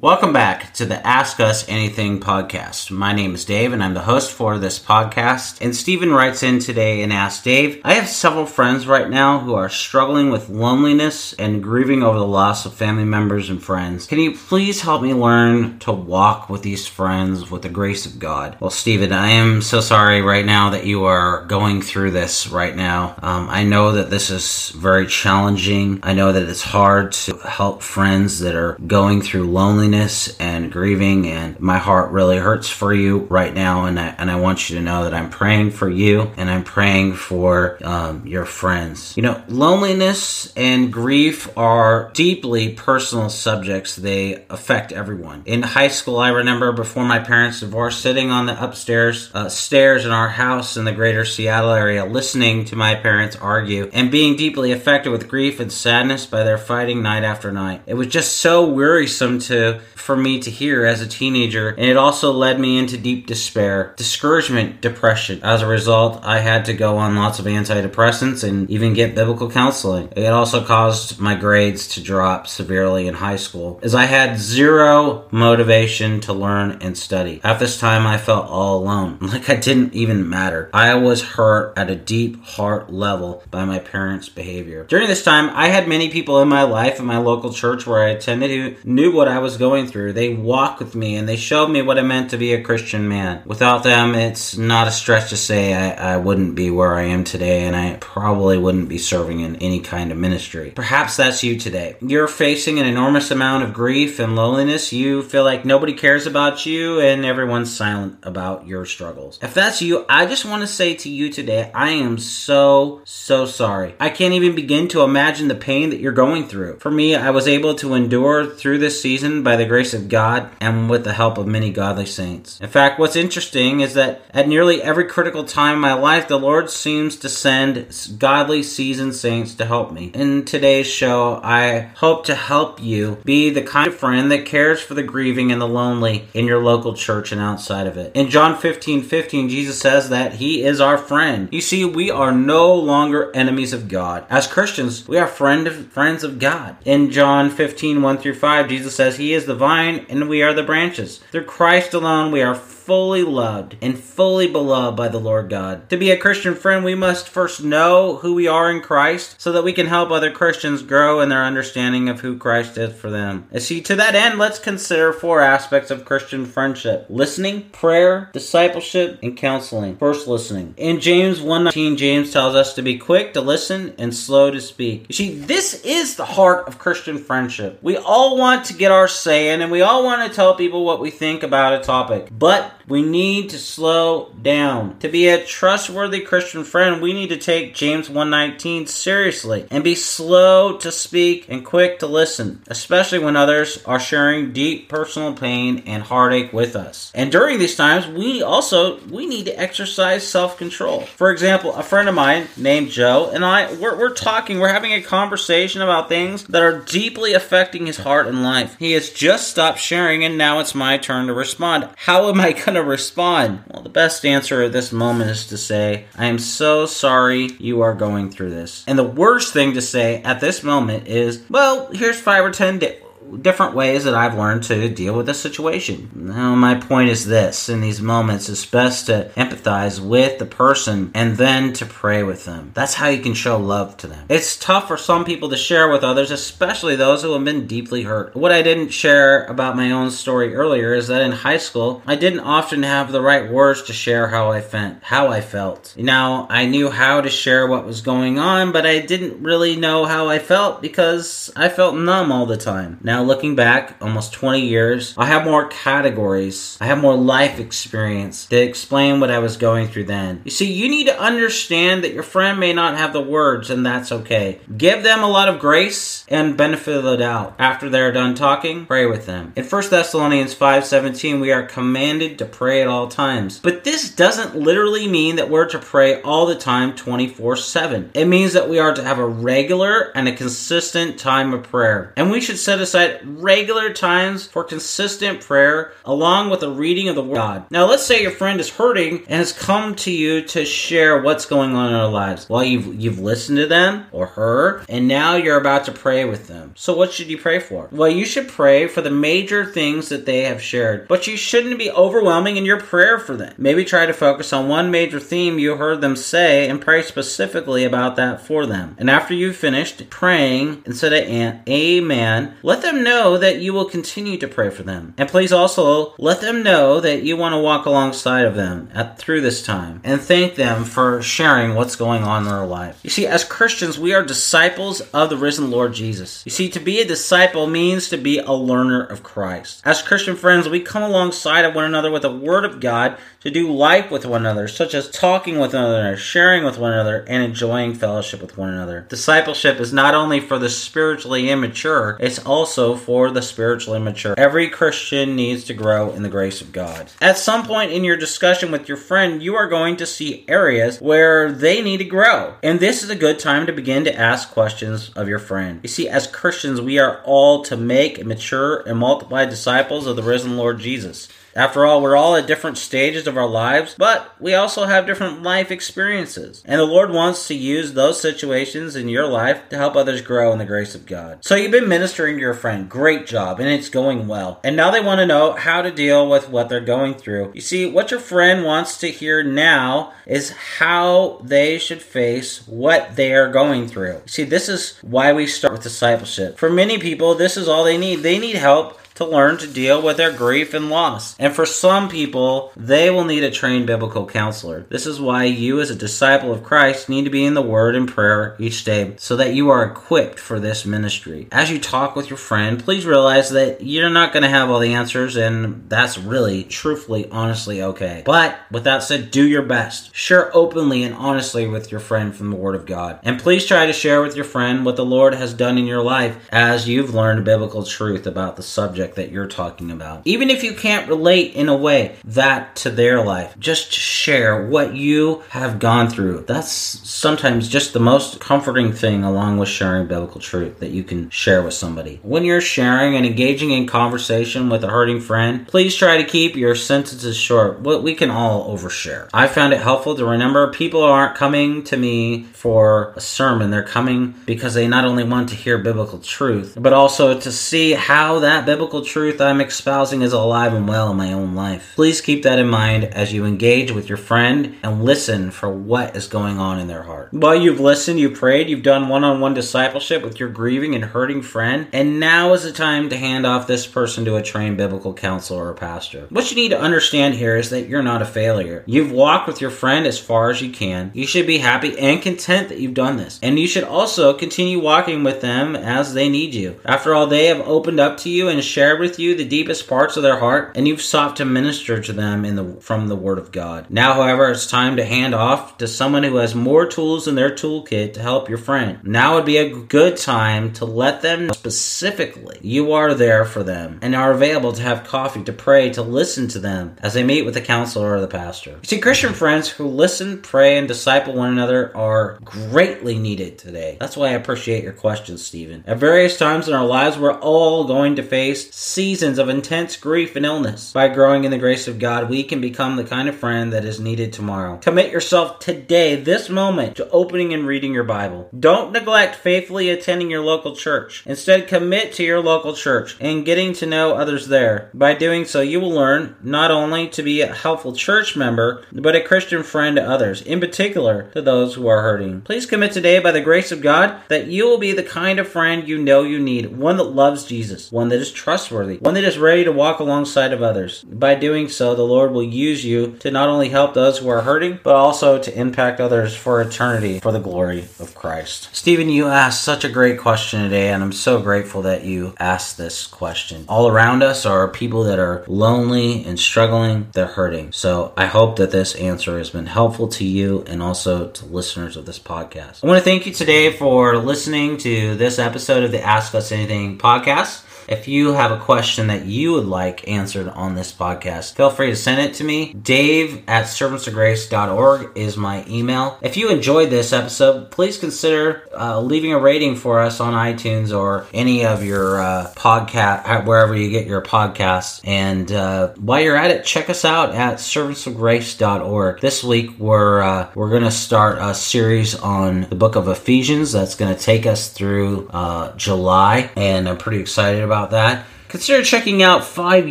Welcome back to the Ask Us Anything podcast. My name is Dave and I'm the host for this podcast. And Steven writes in today and asks Dave, I have several friends right now who are struggling with loneliness and grieving over the loss of family members and friends. Can you please help me learn to walk with these friends with the grace of God? Well, Steven, I am so sorry right now that you are going through this right now. Um, I know that this is very challenging. I know that it's hard to help friends that are going through loneliness loneliness and grieving, and my heart really hurts for you right now. And I, and I want you to know that I'm praying for you and I'm praying for um, your friends. You know, loneliness and grief are deeply personal subjects, they affect everyone. In high school, I remember before my parents divorced, sitting on the upstairs uh, stairs in our house in the greater Seattle area, listening to my parents argue and being deeply affected with grief and sadness by their fighting night after night. It was just so wearisome to for me to hear as a teenager, and it also led me into deep despair, discouragement, depression. As a result, I had to go on lots of antidepressants and even get biblical counseling. It also caused my grades to drop severely in high school, as I had zero motivation to learn and study. At this time, I felt all alone, like I didn't even matter. I was hurt at a deep heart level by my parents' behavior. During this time, I had many people in my life in my local church where I attended who knew what I was going going through. They walk with me and they showed me what it meant to be a Christian man. Without them, it's not a stretch to say I, I wouldn't be where I am today and I probably wouldn't be serving in any kind of ministry. Perhaps that's you today. You're facing an enormous amount of grief and loneliness. You feel like nobody cares about you and everyone's silent about your struggles. If that's you, I just want to say to you today, I am so, so sorry. I can't even begin to imagine the pain that you're going through. For me, I was able to endure through this season by the grace of God and with the help of many godly saints. In fact, what's interesting is that at nearly every critical time in my life, the Lord seems to send godly seasoned saints to help me. In today's show, I hope to help you be the kind of friend that cares for the grieving and the lonely in your local church and outside of it. In John 15 15, Jesus says that He is our friend. You see, we are no longer enemies of God. As Christians, we are friend of, friends of God. In John 15 1 through 5, Jesus says He is the vine and we are the branches. Through Christ alone we are fully loved and fully beloved by the Lord God. To be a Christian friend, we must first know who we are in Christ so that we can help other Christians grow in their understanding of who Christ is for them. And see, to that end, let's consider four aspects of Christian friendship listening, prayer, discipleship, and counseling. First, listening. In James 1:19, James tells us to be quick to listen and slow to speak. You see, this is the heart of Christian friendship. We all want to get our say in and we all want to tell people what we think about a topic. But we need to slow down. To be a trustworthy Christian friend, we need to take James 1:19 seriously and be slow to speak and quick to listen, especially when others are sharing deep personal pain and heartache with us. And during these times, we also we need to exercise self-control. For example, a friend of mine named Joe and I we're, we're talking, we're having a conversation about things that are deeply affecting his heart and life. He has just stopped sharing and now it's my turn to respond. How am I going to respond? Well, the best answer at this moment is to say, I am so sorry you are going through this. And the worst thing to say at this moment is, well, here's five or ten days different ways that I've learned to deal with this situation. Now, my point is this in these moments, it's best to empathize with the person and then to pray with them. That's how you can show love to them. It's tough for some people to share with others, especially those who have been deeply hurt. What I didn't share about my own story earlier is that in high school, I didn't often have the right words to share how I felt. How I felt. Now, I knew how to share what was going on, but I didn't really know how I felt because I felt numb all the time. Now, looking back almost 20 years, I have more categories. I have more life experience to explain what I was going through then. You see, you need to understand that your friend may not have the words, and that's okay. Give them a lot of grace and benefit of the doubt. After they're done talking, pray with them. In 1 Thessalonians 5:17, we are commanded to pray at all times. But this doesn't literally mean that we're to pray all the time 24/7. It means that we are to have a regular and a consistent time of prayer. And we should set aside regular times for consistent prayer along with the reading of the Word of God. Now, let's say your friend is hurting and has come to you to share what's going on in their lives. Well, you've, you've listened to them or her, and now you're about to pray with them. So, what should you pray for? Well, you should pray for the major things that they have shared, but you shouldn't be overwhelming in your prayer for them. Maybe try to focus on one major theme you heard them say and pray specifically about that for them. And after you've finished praying, instead of an amen, let them know that you will continue to pray for them. And please also let them know that you want to walk alongside of them at, through this time and thank them for sharing what's going on in their life. You see, as Christians, we are disciples of the risen Lord Jesus. You see, to be a disciple means to be a learner of Christ. As Christian friends, we come alongside of one another with the Word of God to do life with one another, such as talking with one another, sharing with one another, and enjoying fellowship with one another. Discipleship is not only for the spiritually immature, it's also for the spiritually mature. Every Christian needs to grow in the grace of God. At some point in your discussion with your friend, you are going to see areas where they need to grow. And this is a good time to begin to ask questions of your friend. You see, as Christians, we are all to make, mature, and multiply disciples of the risen Lord Jesus. After all, we're all at different stages of our lives, but we also have different life experiences. And the Lord wants to use those situations in your life to help others grow in the grace of God. So you've been ministering to your friend. Great job. And it's going well. And now they want to know how to deal with what they're going through. You see, what your friend wants to hear now is how they should face what they are going through. See, this is why we start with discipleship. For many people, this is all they need. They need help to learn to deal with their grief and loss. And for some people, they will need a trained biblical counselor. This is why you, as a disciple of Christ, need to be in the Word and prayer each day so that you are equipped for this ministry. As you talk with your friend, please realize that you're not going to have all the answers, and that's really, truthfully, honestly okay. But with that said, do your best. Share openly and honestly with your friend from the Word of God. And please try to share with your friend what the Lord has done in your life as you've learned biblical truth about the subject that you're talking about. Even if you can't relate in a way that to their life, just share what you have gone through. That's sometimes just the most comforting thing along with sharing biblical truth that you can share with somebody. When you're sharing and engaging in conversation with a hurting friend, please try to keep your sentences short. We can all overshare. I found it helpful to remember people aren't coming to me for a sermon. They're coming because they not only want to hear biblical truth, but also to see how that biblical biblical truth I'm espousing is alive and well in my own life. Please keep that in mind as you engage with your friend and listen for what is going on in their heart. While you've listened, you've prayed, you've done one on one discipleship with your grieving and hurting friend, and now is the time to hand off this person to a trained biblical counselor or pastor. What you need to understand here is that you're not a failure. You've walked with your friend as far as you can. You should be happy and content that you've done this. And you should also continue walking with them as they need you. After all, they have opened up to you and shared shared with you the deepest parts of their heart, and you've sought to minister to them in the from the Word of God. Now, however, it's time to hand off to someone who has more tools in their toolkit to help your friend. Now would be a good time to let them know specifically you are there for them and are available to have coffee, to pray, to listen to them as they meet with the counselor or the pastor. You see, Christian friends who listen, pray, and disciple one another are greatly needed today. That's why I appreciate your questions, Steven. At various times in our lives, we're all going to face seasons of intense grief and illness. By growing in the grace of God, we can become the kind of friend that is needed tomorrow. Commit yourself today, this moment, to opening and reading your Bible. Don't neglect faithfully attending your local church. Instead, commit to your local church and getting to know others there. By doing so, you will learn not only to be a helpful church member, but a Christian friend to others, in particular to those who are hurting. Please commit today, by the grace of God, that you will be the kind of friend you know you need, one that loves Jesus, one that is trustworthy trustworthy, one that is ready to walk alongside of others. By doing so, the Lord will use you to not only help those who are hurting, but also to impact others for eternity for the glory of Christ. Steven, you asked such a great question today, and I'm so grateful that you asked this question. All around us are people that are lonely and struggling, they're hurting. So I hope that this answer has been helpful to you and also to listeners of this podcast. I want to thank you today for listening to this episode of the Ask Us Anything podcast. If you have a question that you would like answered on this podcast, feel free to send it to me. Dave at servantsofgrace.org is my email. If you enjoyed this episode, please consider uh, leaving a rating for us on iTunes or any of your uh, podcast, wherever you get your podcasts. And uh, while you're at it, check us out at servantsofgrace.org. This week we're uh, we're going to start a series on the book of Ephesians that's going to take us through uh, July, and I'm pretty excited about that. Consider checking out five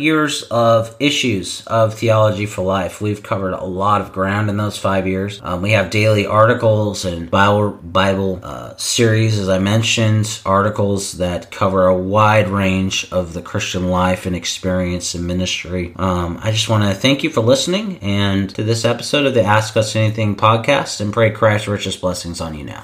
years of issues of Theology for Life. We've covered a lot of ground in those five years. Um, we have daily articles and Bible Bible uh, series, as I mentioned, articles that cover a wide range of the Christian life and experience and ministry. Um, I just want to thank you for listening and to this episode of the Ask Us Anything podcast, and pray Christ's richest blessings on you now.